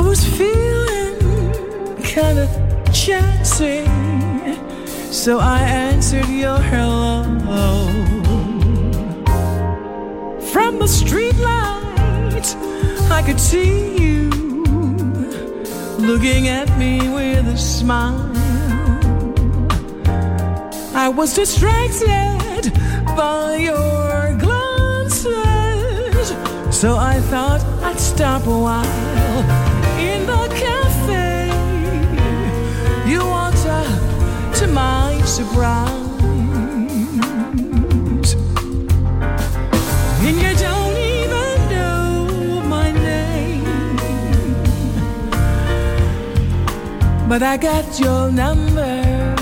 I was feeling kinda chancy, so I answered your hello from the streetlight. I could see you looking at me with a smile. I was distracted by your glances, so I thought I'd stop a while my surprise. And you don't even know my name. But I got your number.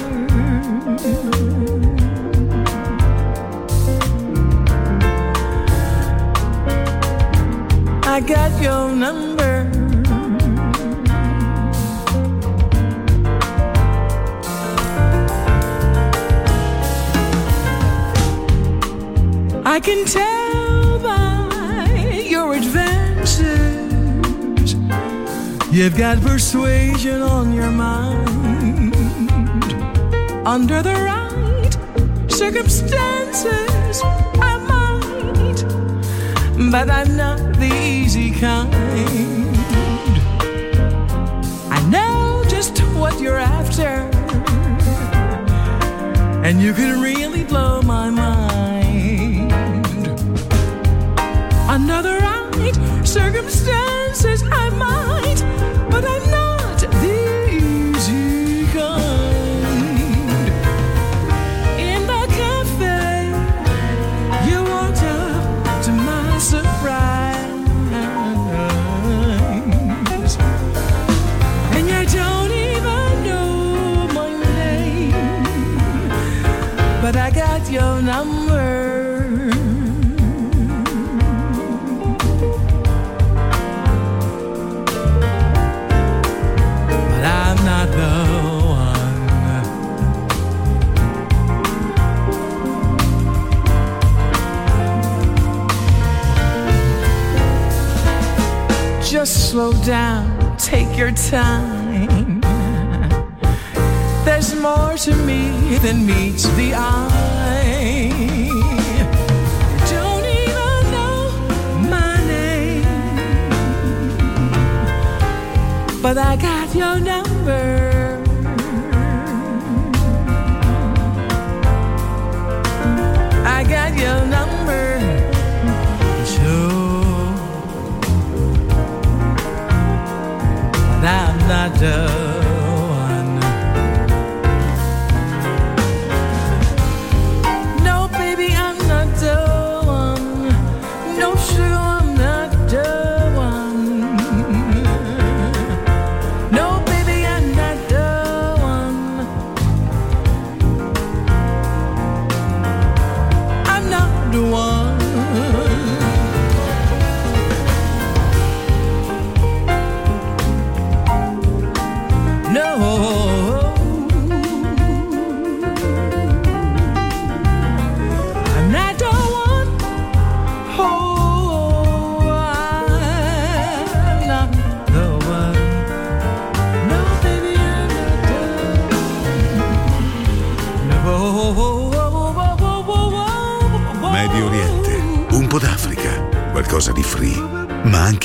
I got your number. I can tell by your advances you've got persuasion on your mind. Under the right circumstances, I might, but I'm not the easy kind. I know just what you're after, and you can really blow my mind. Another right circumstances, I might,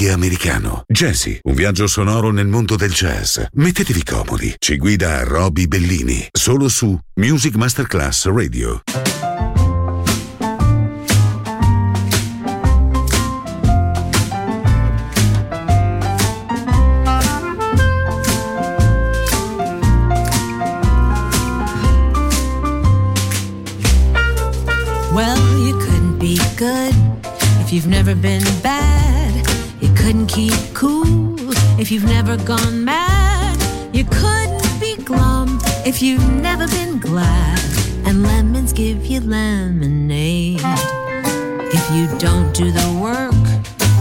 anche americano. Jazzy, un viaggio sonoro nel mondo del jazz. Mettetevi comodi, ci guida Roby Bellini, solo su Music Masterclass Radio. You've never been bad. couldn't keep cool if you've never gone mad. You couldn't be glum if you've never been glad. And lemons give you lemonade. If you don't do the work,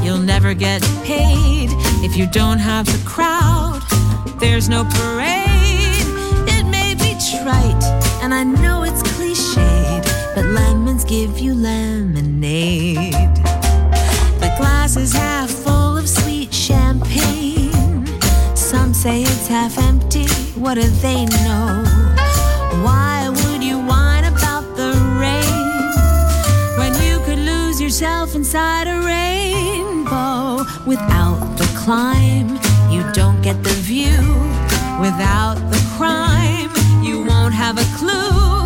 you'll never get paid. If you don't have the crowd, there's no parade. It may be trite, and I know it's cliched, but lemons give you lemonade. The glass is half say it's half empty, what do they know? Why would you whine about the rain when you could lose yourself inside a rainbow? Without the climb, you don't get the view. Without the crime, you won't have a clue.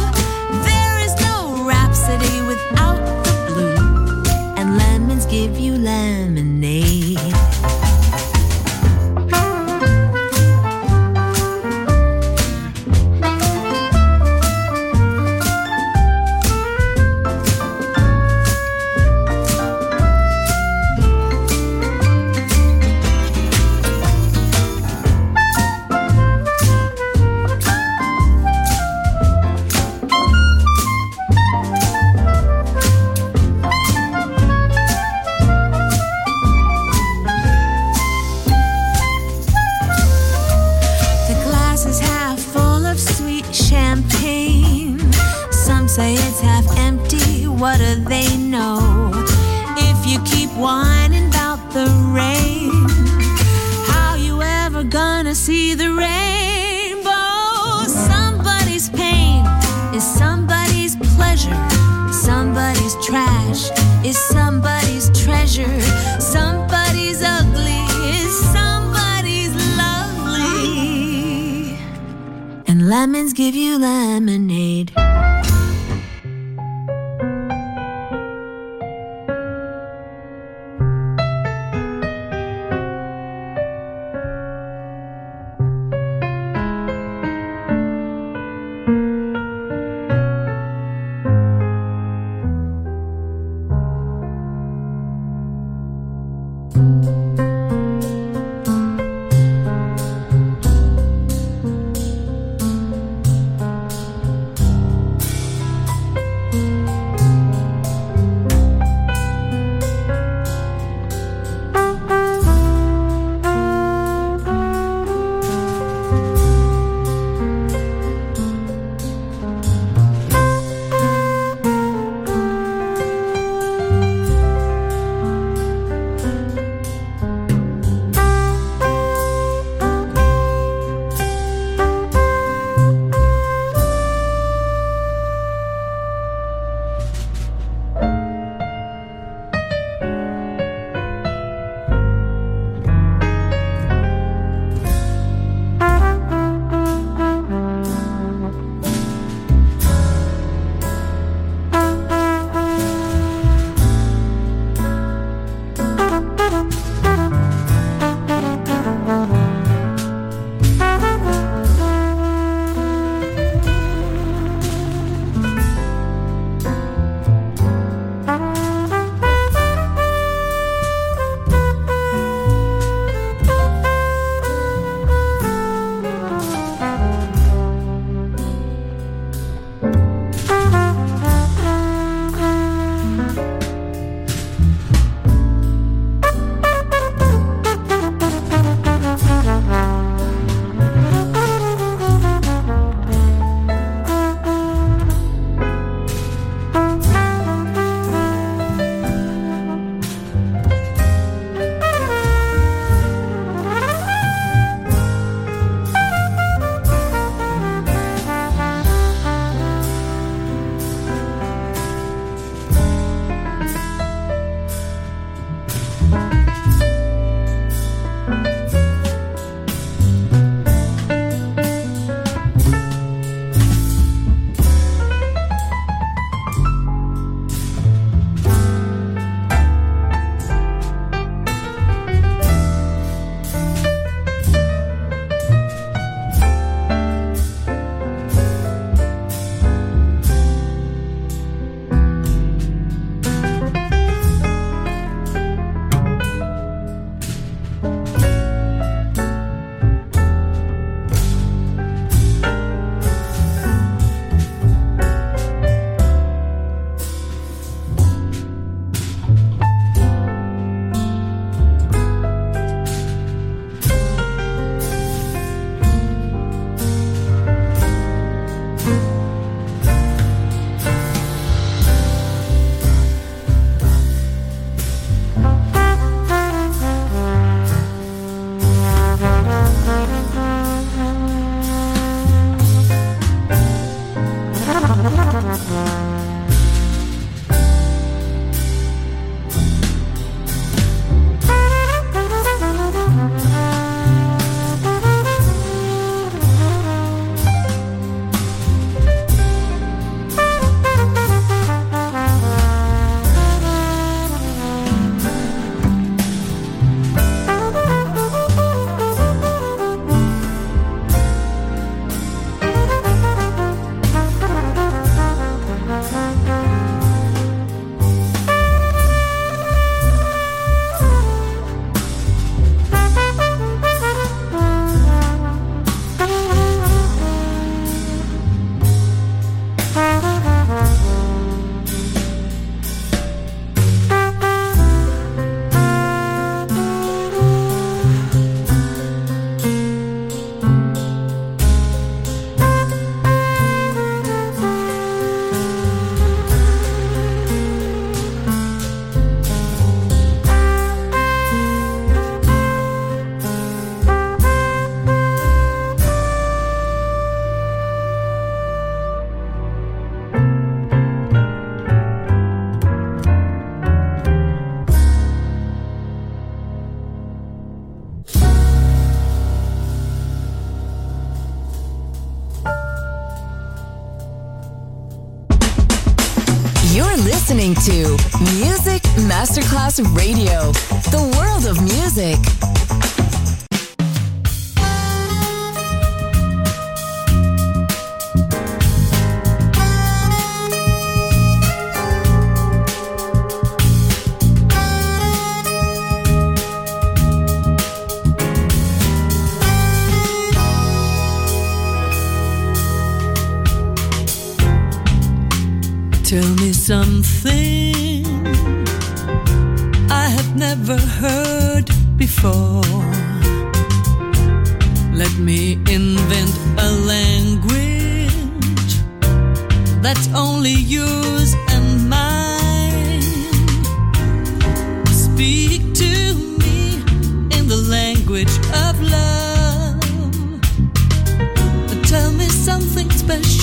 Special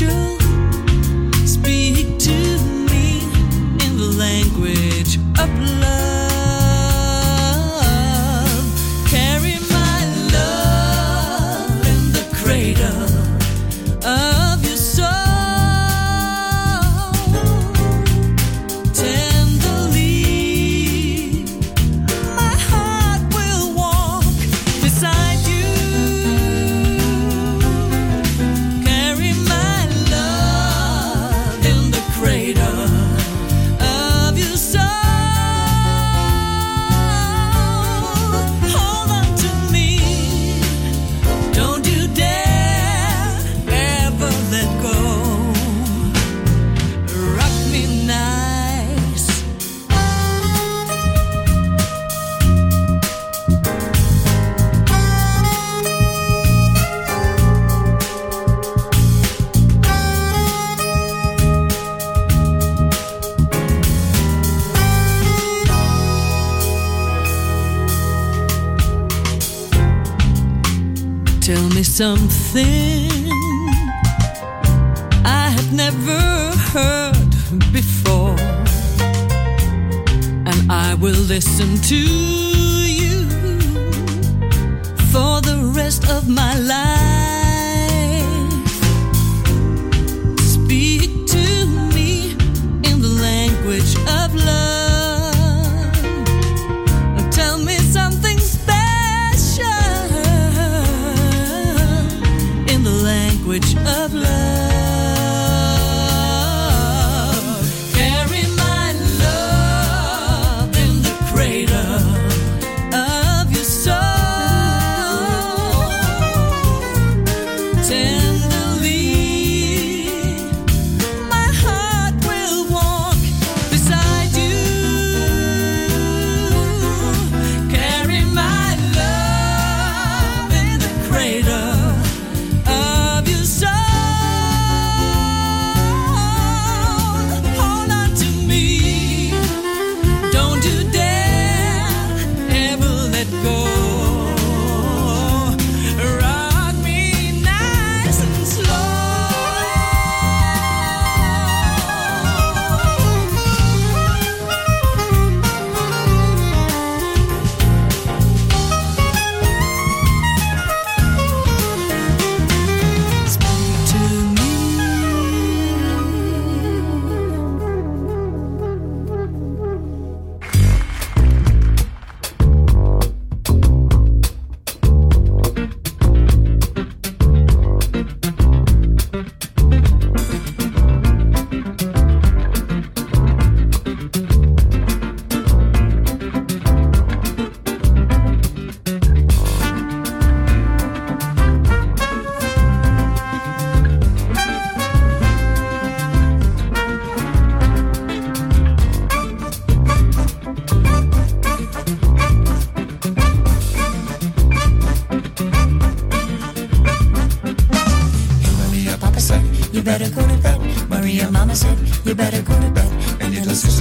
something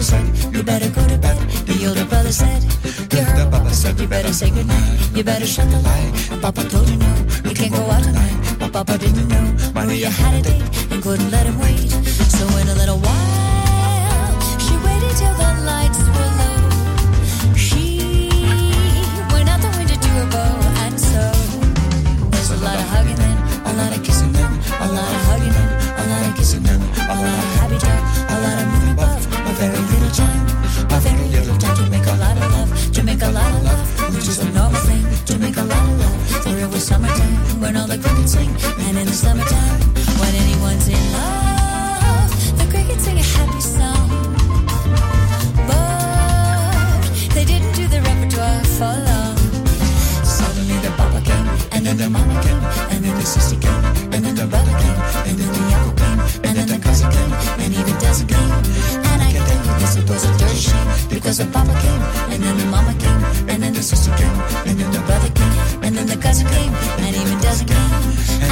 sister said, you better go to bed. The older brother said, you heard Papa said, you better say goodnight. You better shut the light. And Papa told you no, you can't go out tonight. But Papa didn't know Maria had a date and couldn't let him wait. So in a little while, she waited till the lights were low. She went out the window to her beau and so there's a lot of hugging then, a lot of kissing then, a lot of hugging then, a lot of kissing then, a lot of happy talk, a lot of very little time, a very little time to make a lot of love, to make a lot of love, which is a normal thing, to make a lot of love. For it was summertime when all the crickets sing, and in the summertime when anyone's in love, the crickets sing a happy song. But they didn't do the repertoire for long. Suddenly the papa came, and then the mama came, and then the sister came, and then the brother came, and then the uncle came, and then the cousin came, and even Des came shame because the papa came and then the mama came and then the sister came and then the brother came and then the cousin came and even cousin came.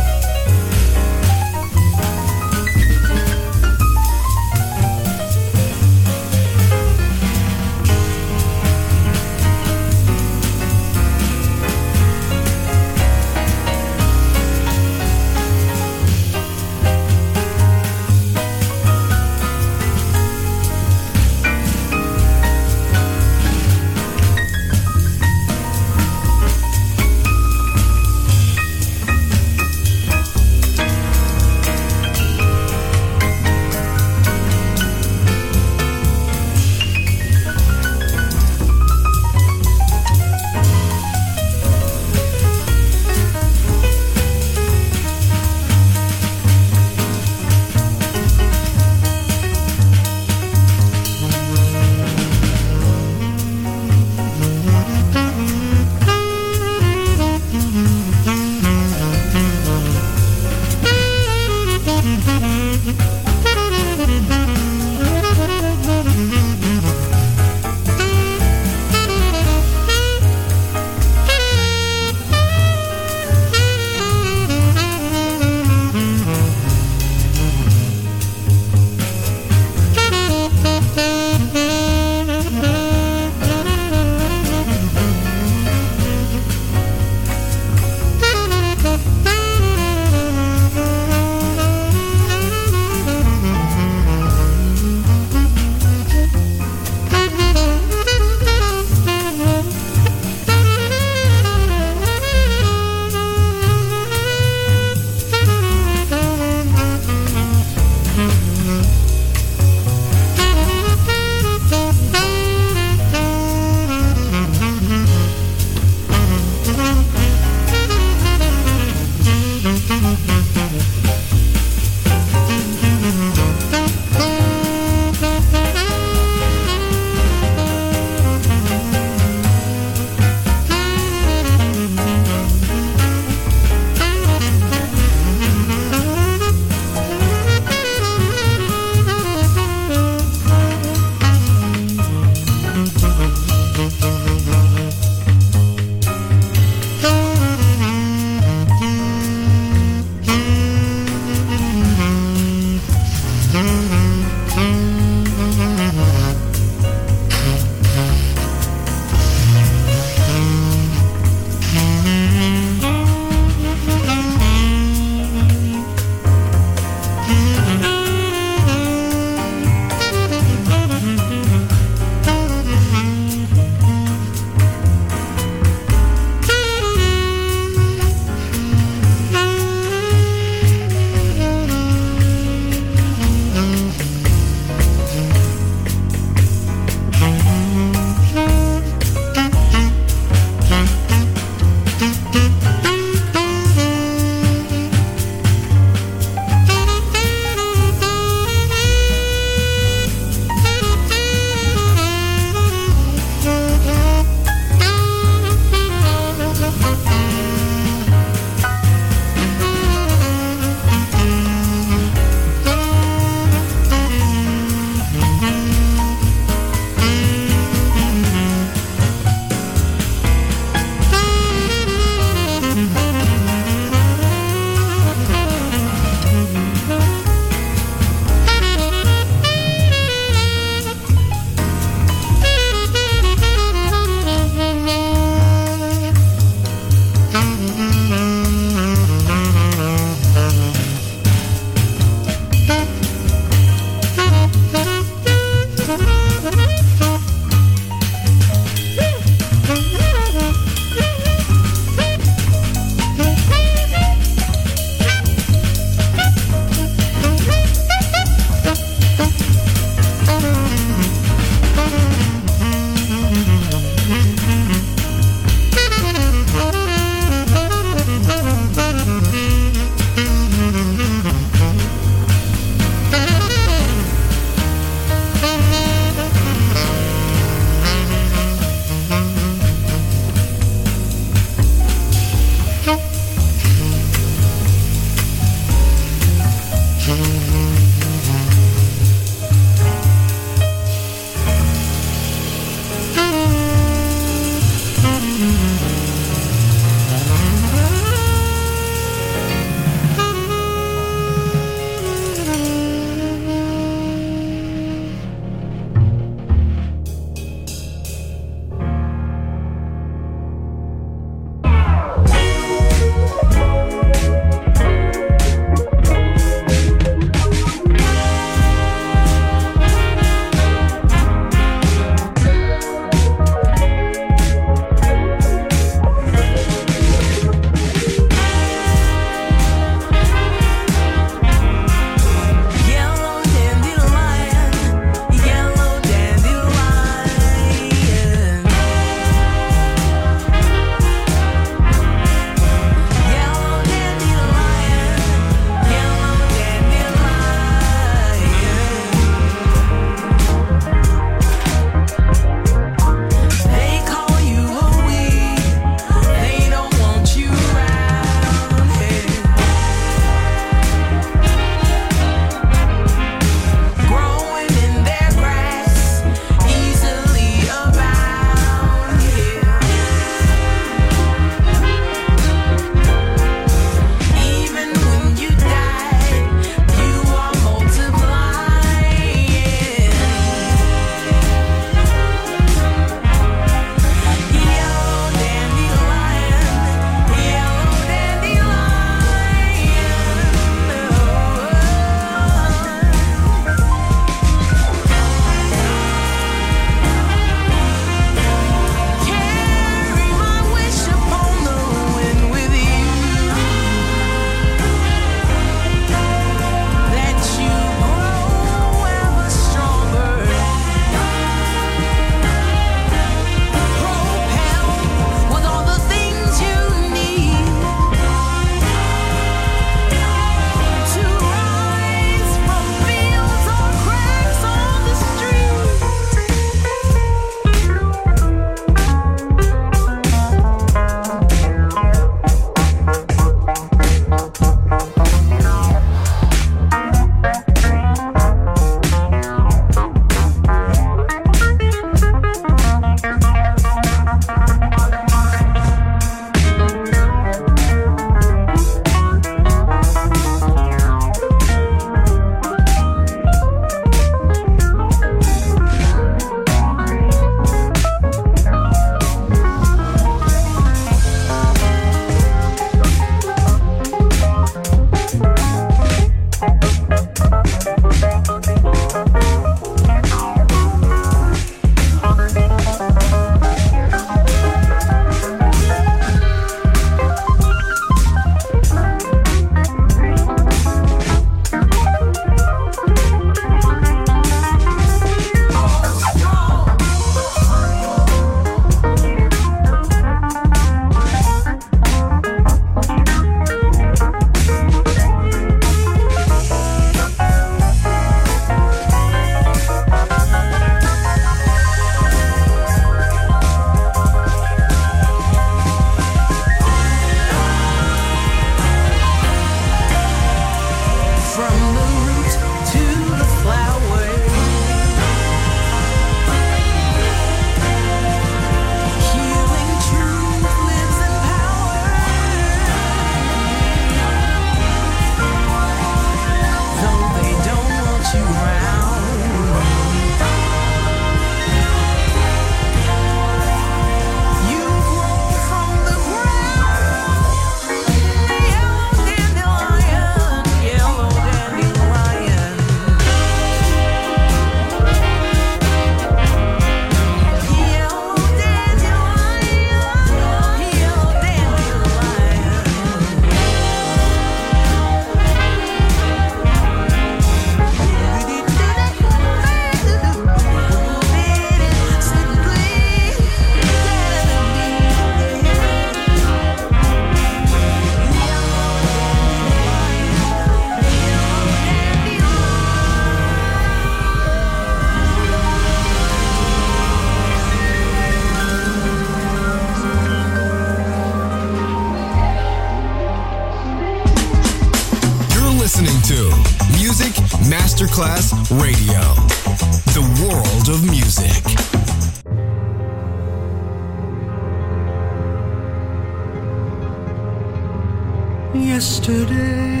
yesterday.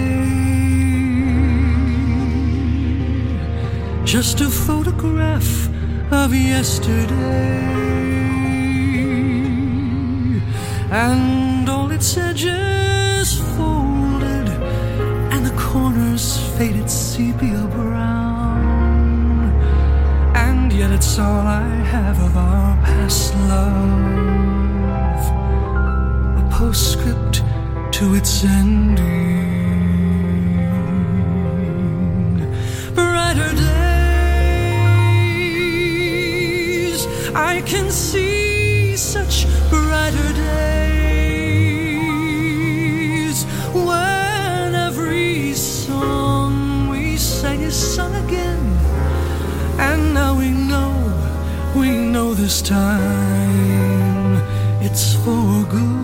Just a photograph of yesterday, and all its edges folded, and the corners faded sepia brown. And yet, it's all I have of our past love. A postscript to its ending. Brighter days, I can see such brighter days when every song we sang is sung again, and now we know, we know this time it's for good.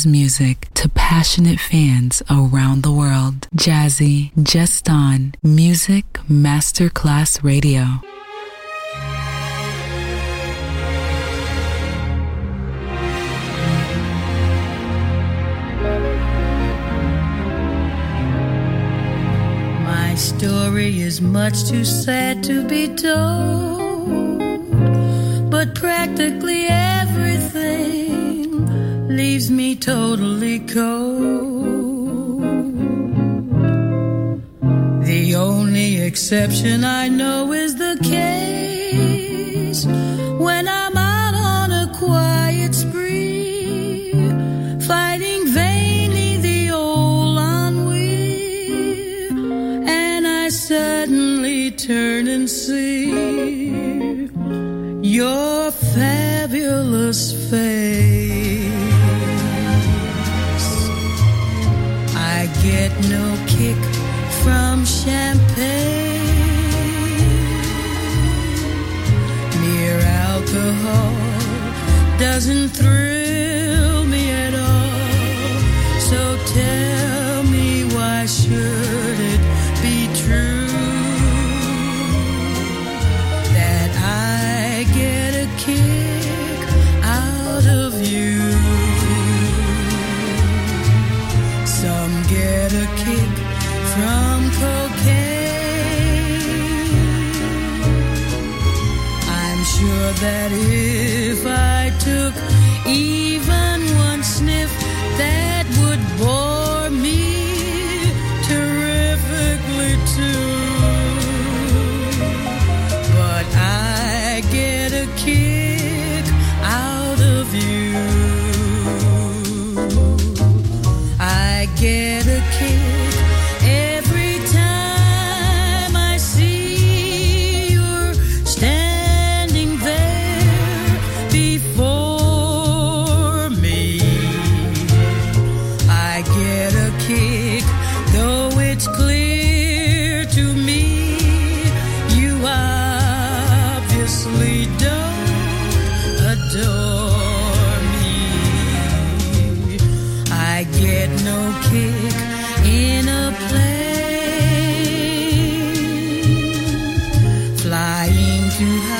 jazz music to passionate fans around the world. Jazzy, just on Music Masterclass Radio. My story is much too sad to be told, but practically leaves me totally cold. The only exception I know is the case when I'm out on a quiet spree, fighting vainly the old ennui, and I suddenly turn and see your fabulous face. get no kick from champagne. Mere alcohol doesn't thrill me at all. So tell that is you have